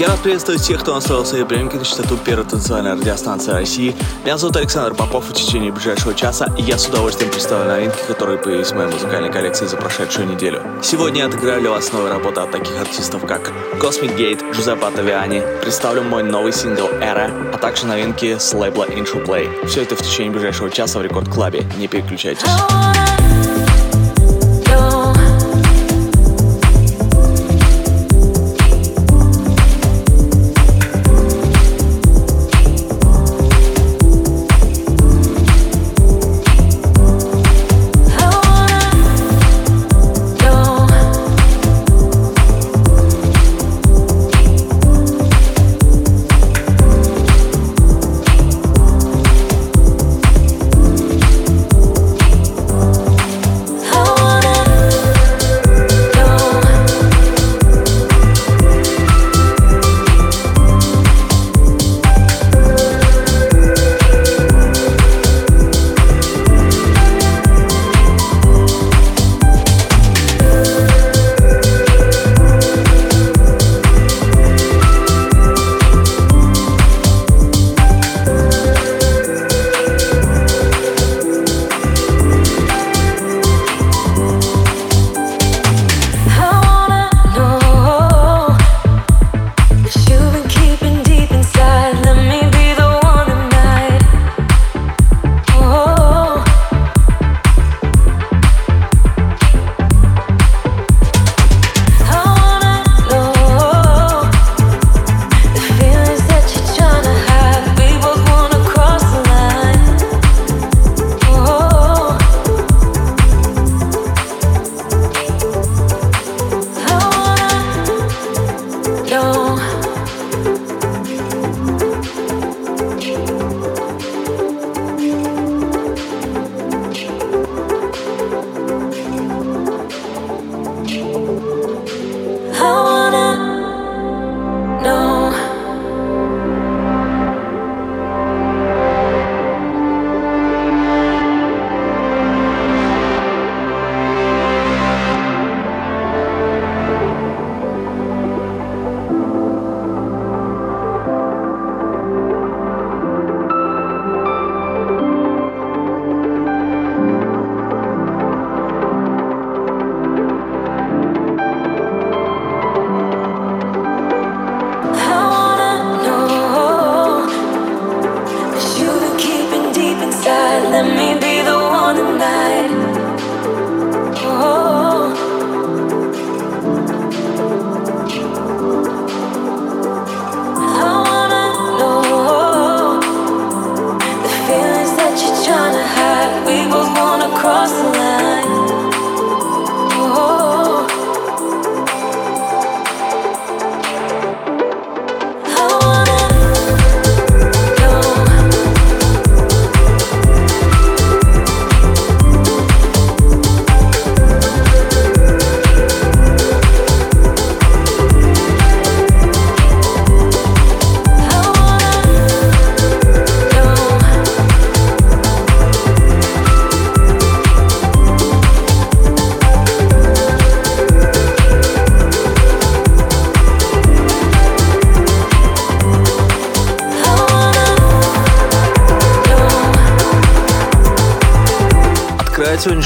Я рад приветствовать всех, кто настроил свои приемники на частоту первой танцевальной радиостанции России. Меня зовут Александр Попов, и в течение ближайшего часа я с удовольствием представлю новинки, которые появились в моей музыкальной коллекции за прошедшую неделю. Сегодня я отыграю для вас новые работы от таких артистов, как Cosmic Gate, Джузеппе Атавиани, представлю мой новый сингл «Era», а также новинки с лейбла Intro Play. Все это в течение ближайшего часа в Рекорд Клабе. Не переключайтесь.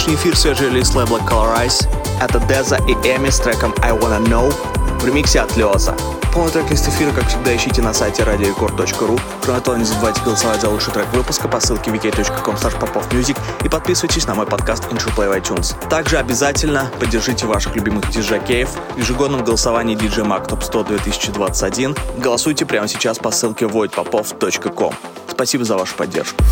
Сегодняшний эфир свежий релиз лейбла Colorize. Это Деза и Эми с треком I Wanna Know в ремиксе от Леоза. Полный трек-лист эфира, как всегда, ищите на сайте radiorecord.ru. Кроме того, не забывайте голосовать за лучший трек выпуска по ссылке wiki.com popofmusic и подписывайтесь на мой подкаст Intro Play в iTunes. Также обязательно поддержите ваших любимых диджакеев в ежегодном голосовании DJ Mag Top 100 2021. Голосуйте прямо сейчас по ссылке voidpopov.com. Спасибо за вашу поддержку.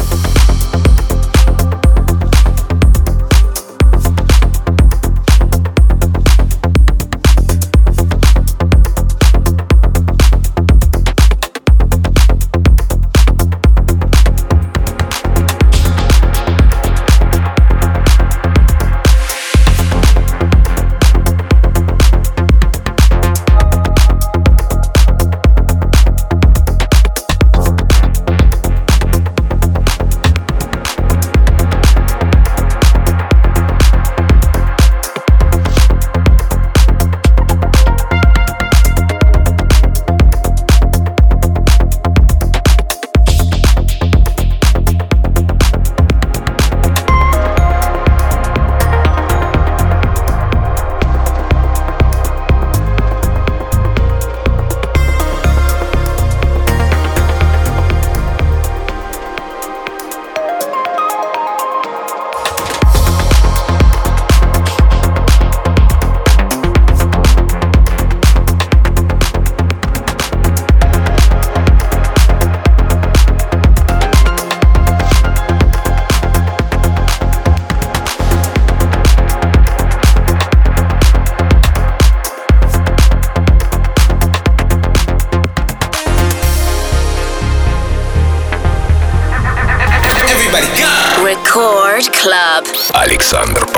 Александр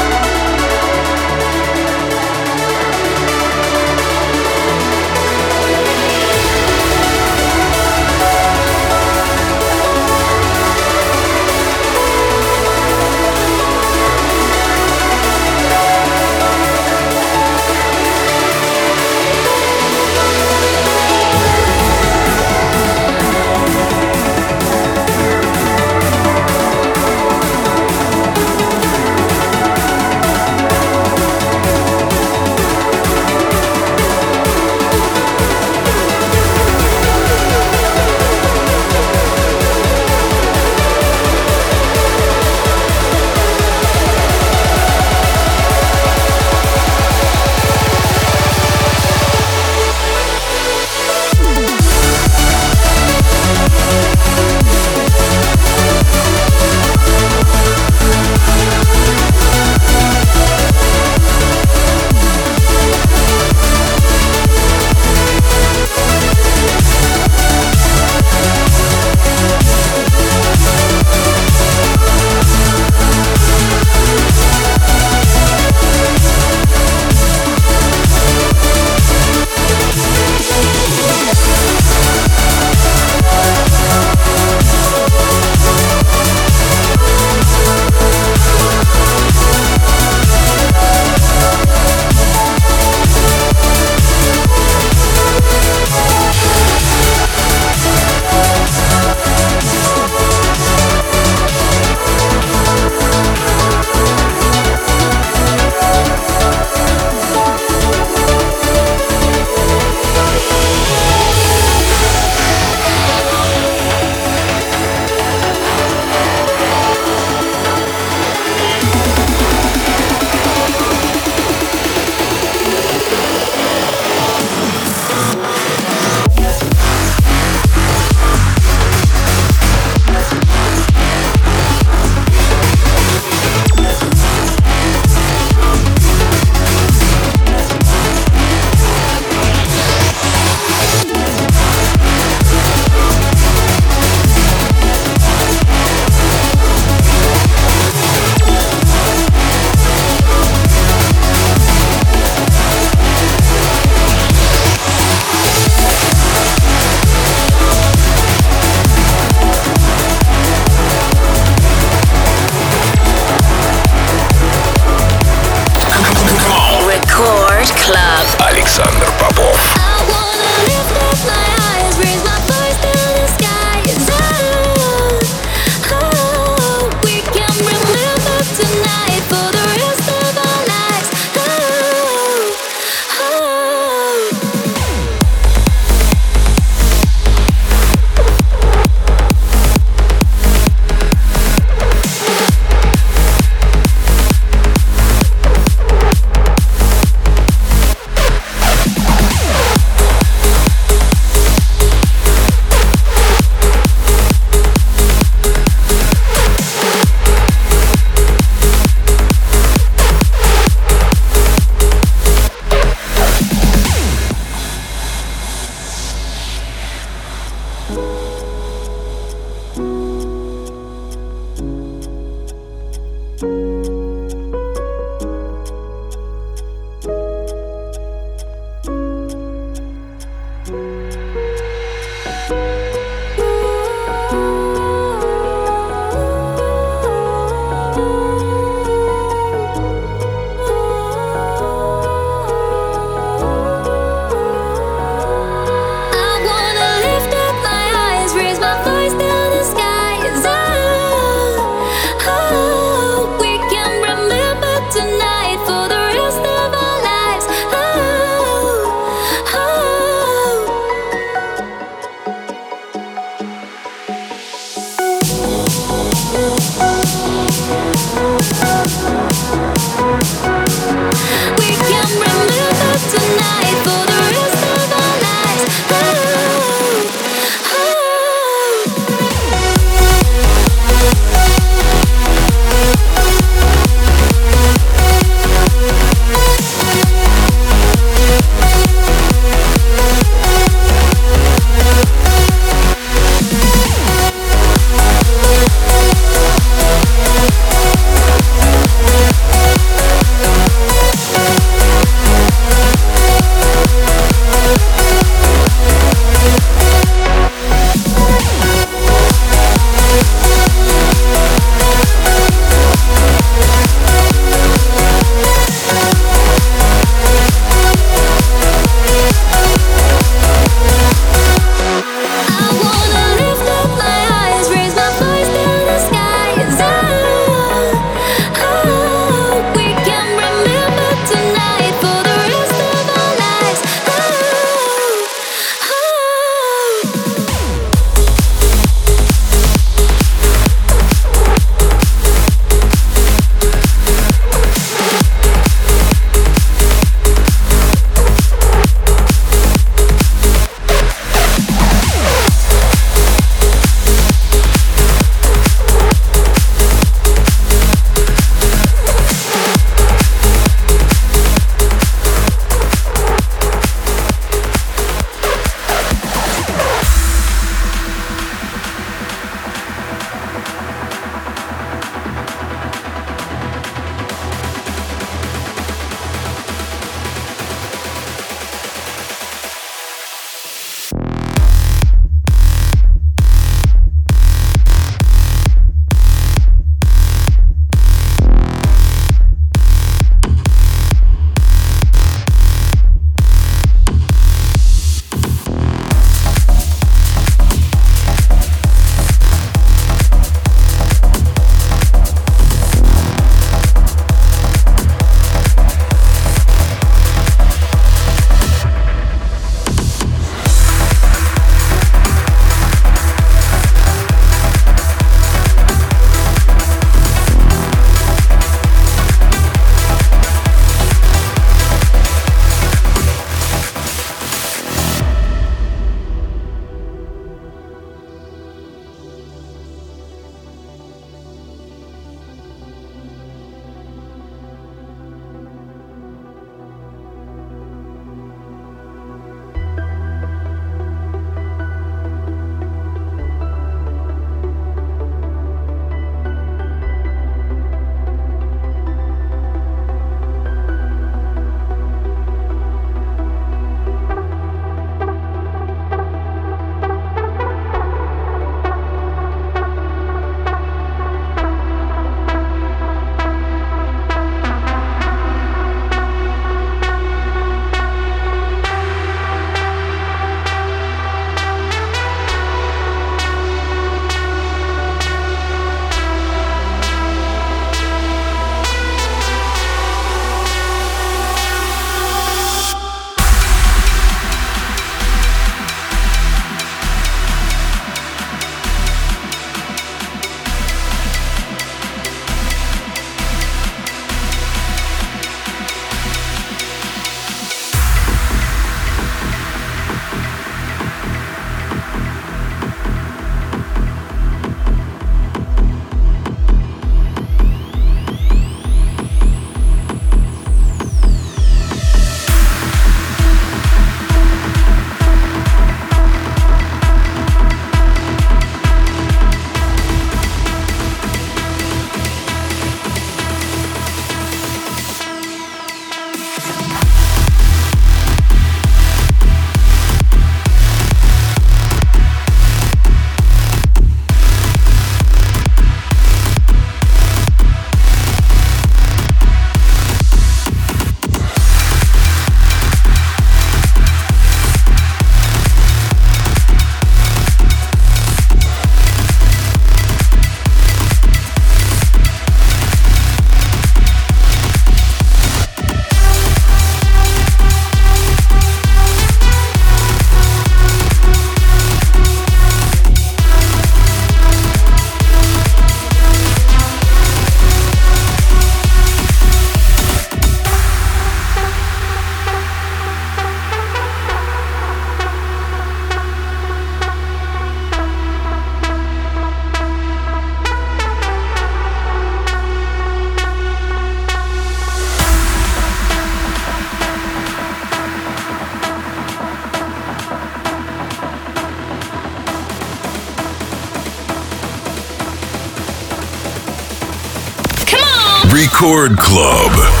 Record Club.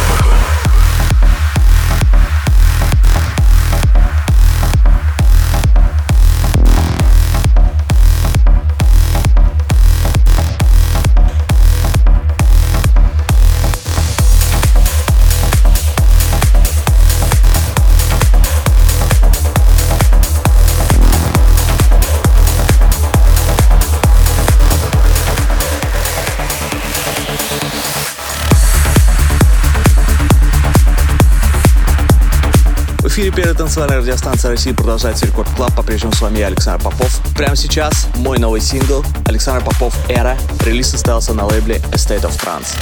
Танцевальной радиостанции России продолжается Record Club. По-прежнему с вами я, Александр Попов. Прямо сейчас мой новый сингл Александр Попов «Эра». Релиз состоялся на лейбле A State of Trance.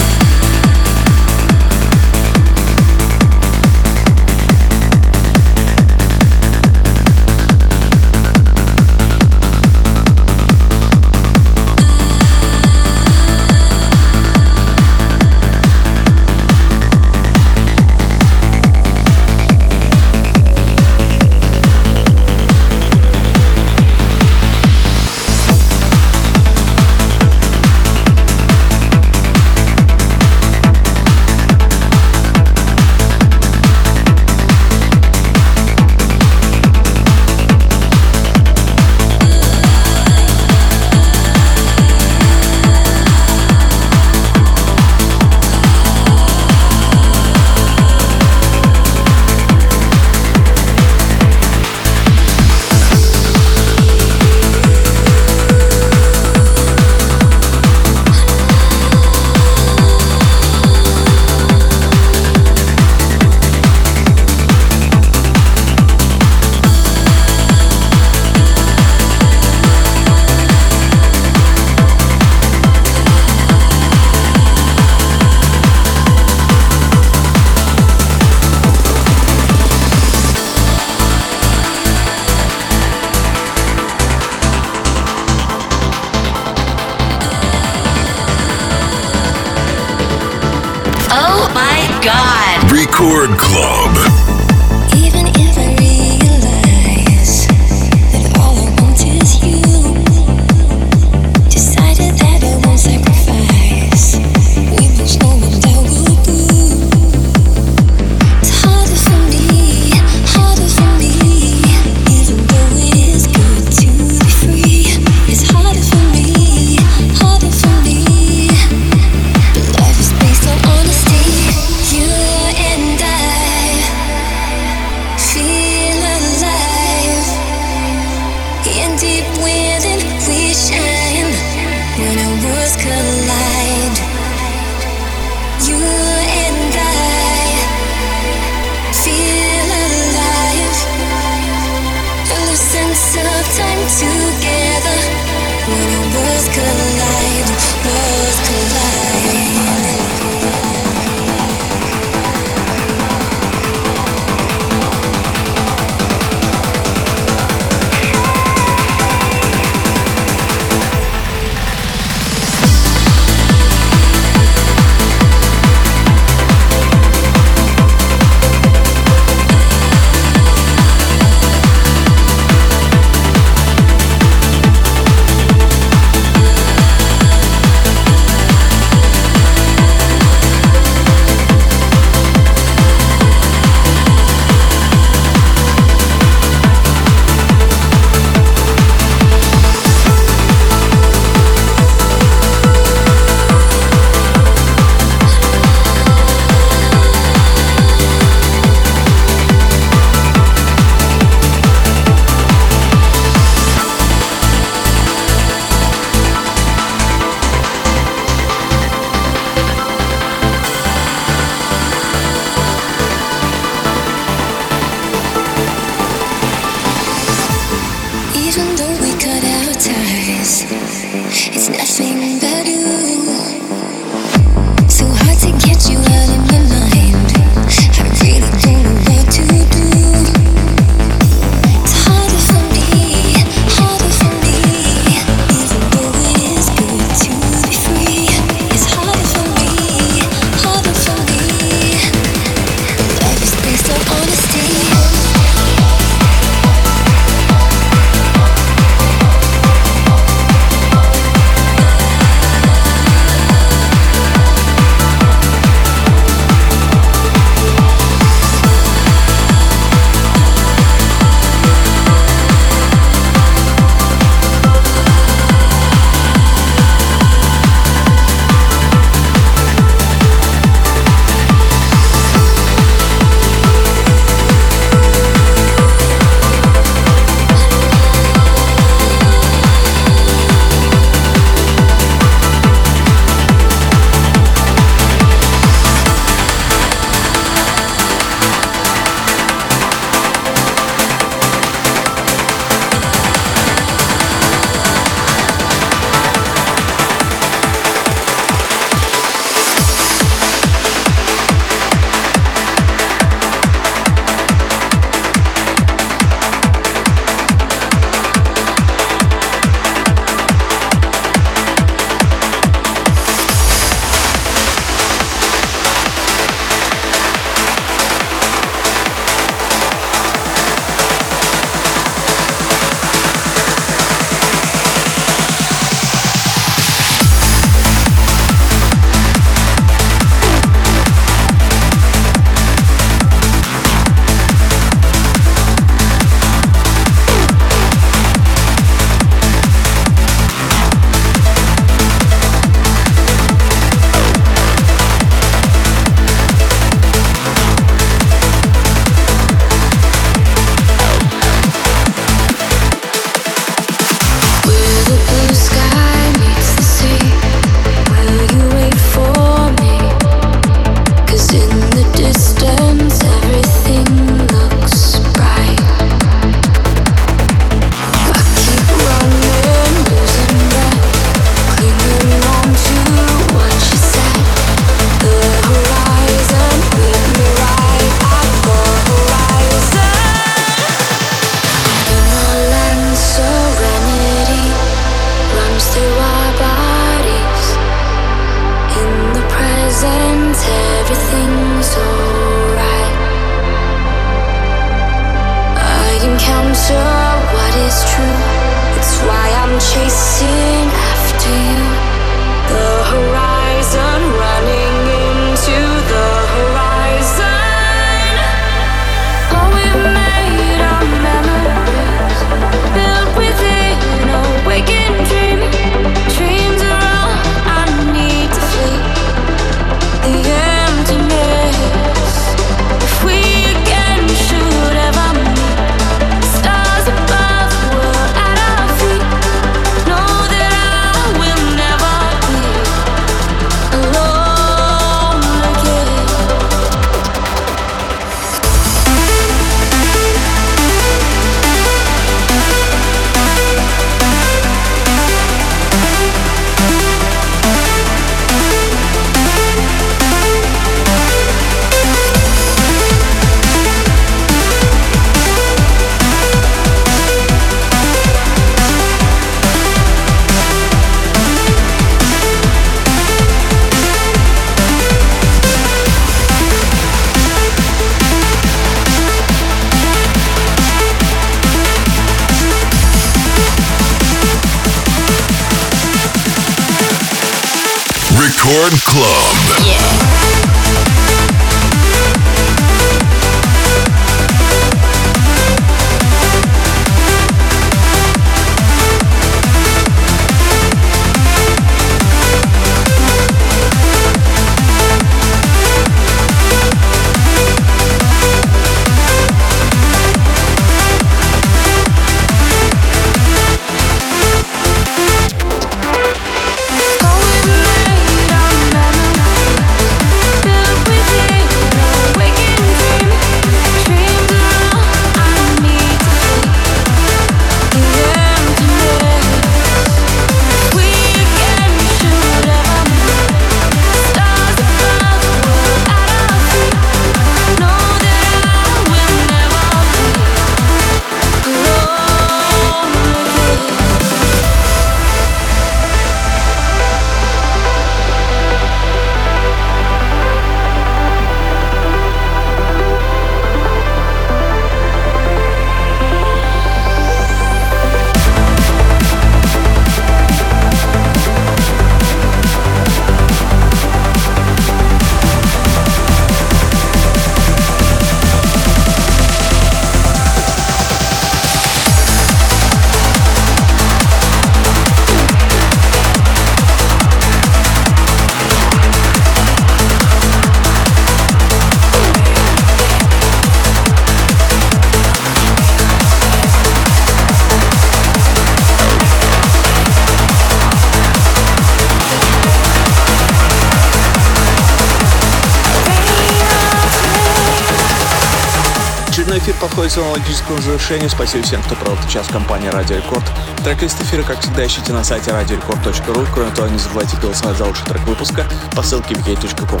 Своему логическому завершению. Спасибо всем, кто провел этот час в компании Радио Рекорд. Трек-лист эфира, как всегда, ищите на сайте radiorecord.ru. Кроме того, не забывайте голосовать за лучший трек выпуска по ссылке wiki.com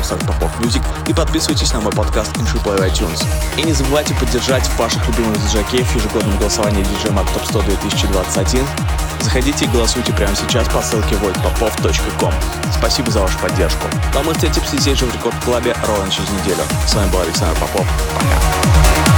Music и подписывайтесь на мой подкаст Inship Play iTunes. И не забывайте поддержать ваших любимых диджакеев в ежегодном голосовании DJ Mag Top 100 2021. Заходите и голосуйте прямо сейчас по ссылке voidpopov.com. Спасибо за вашу поддержку. Ну а мы встретимся здесь же в Рекорд Клабе ровно через неделю. С вами был Александр Попов. Пока.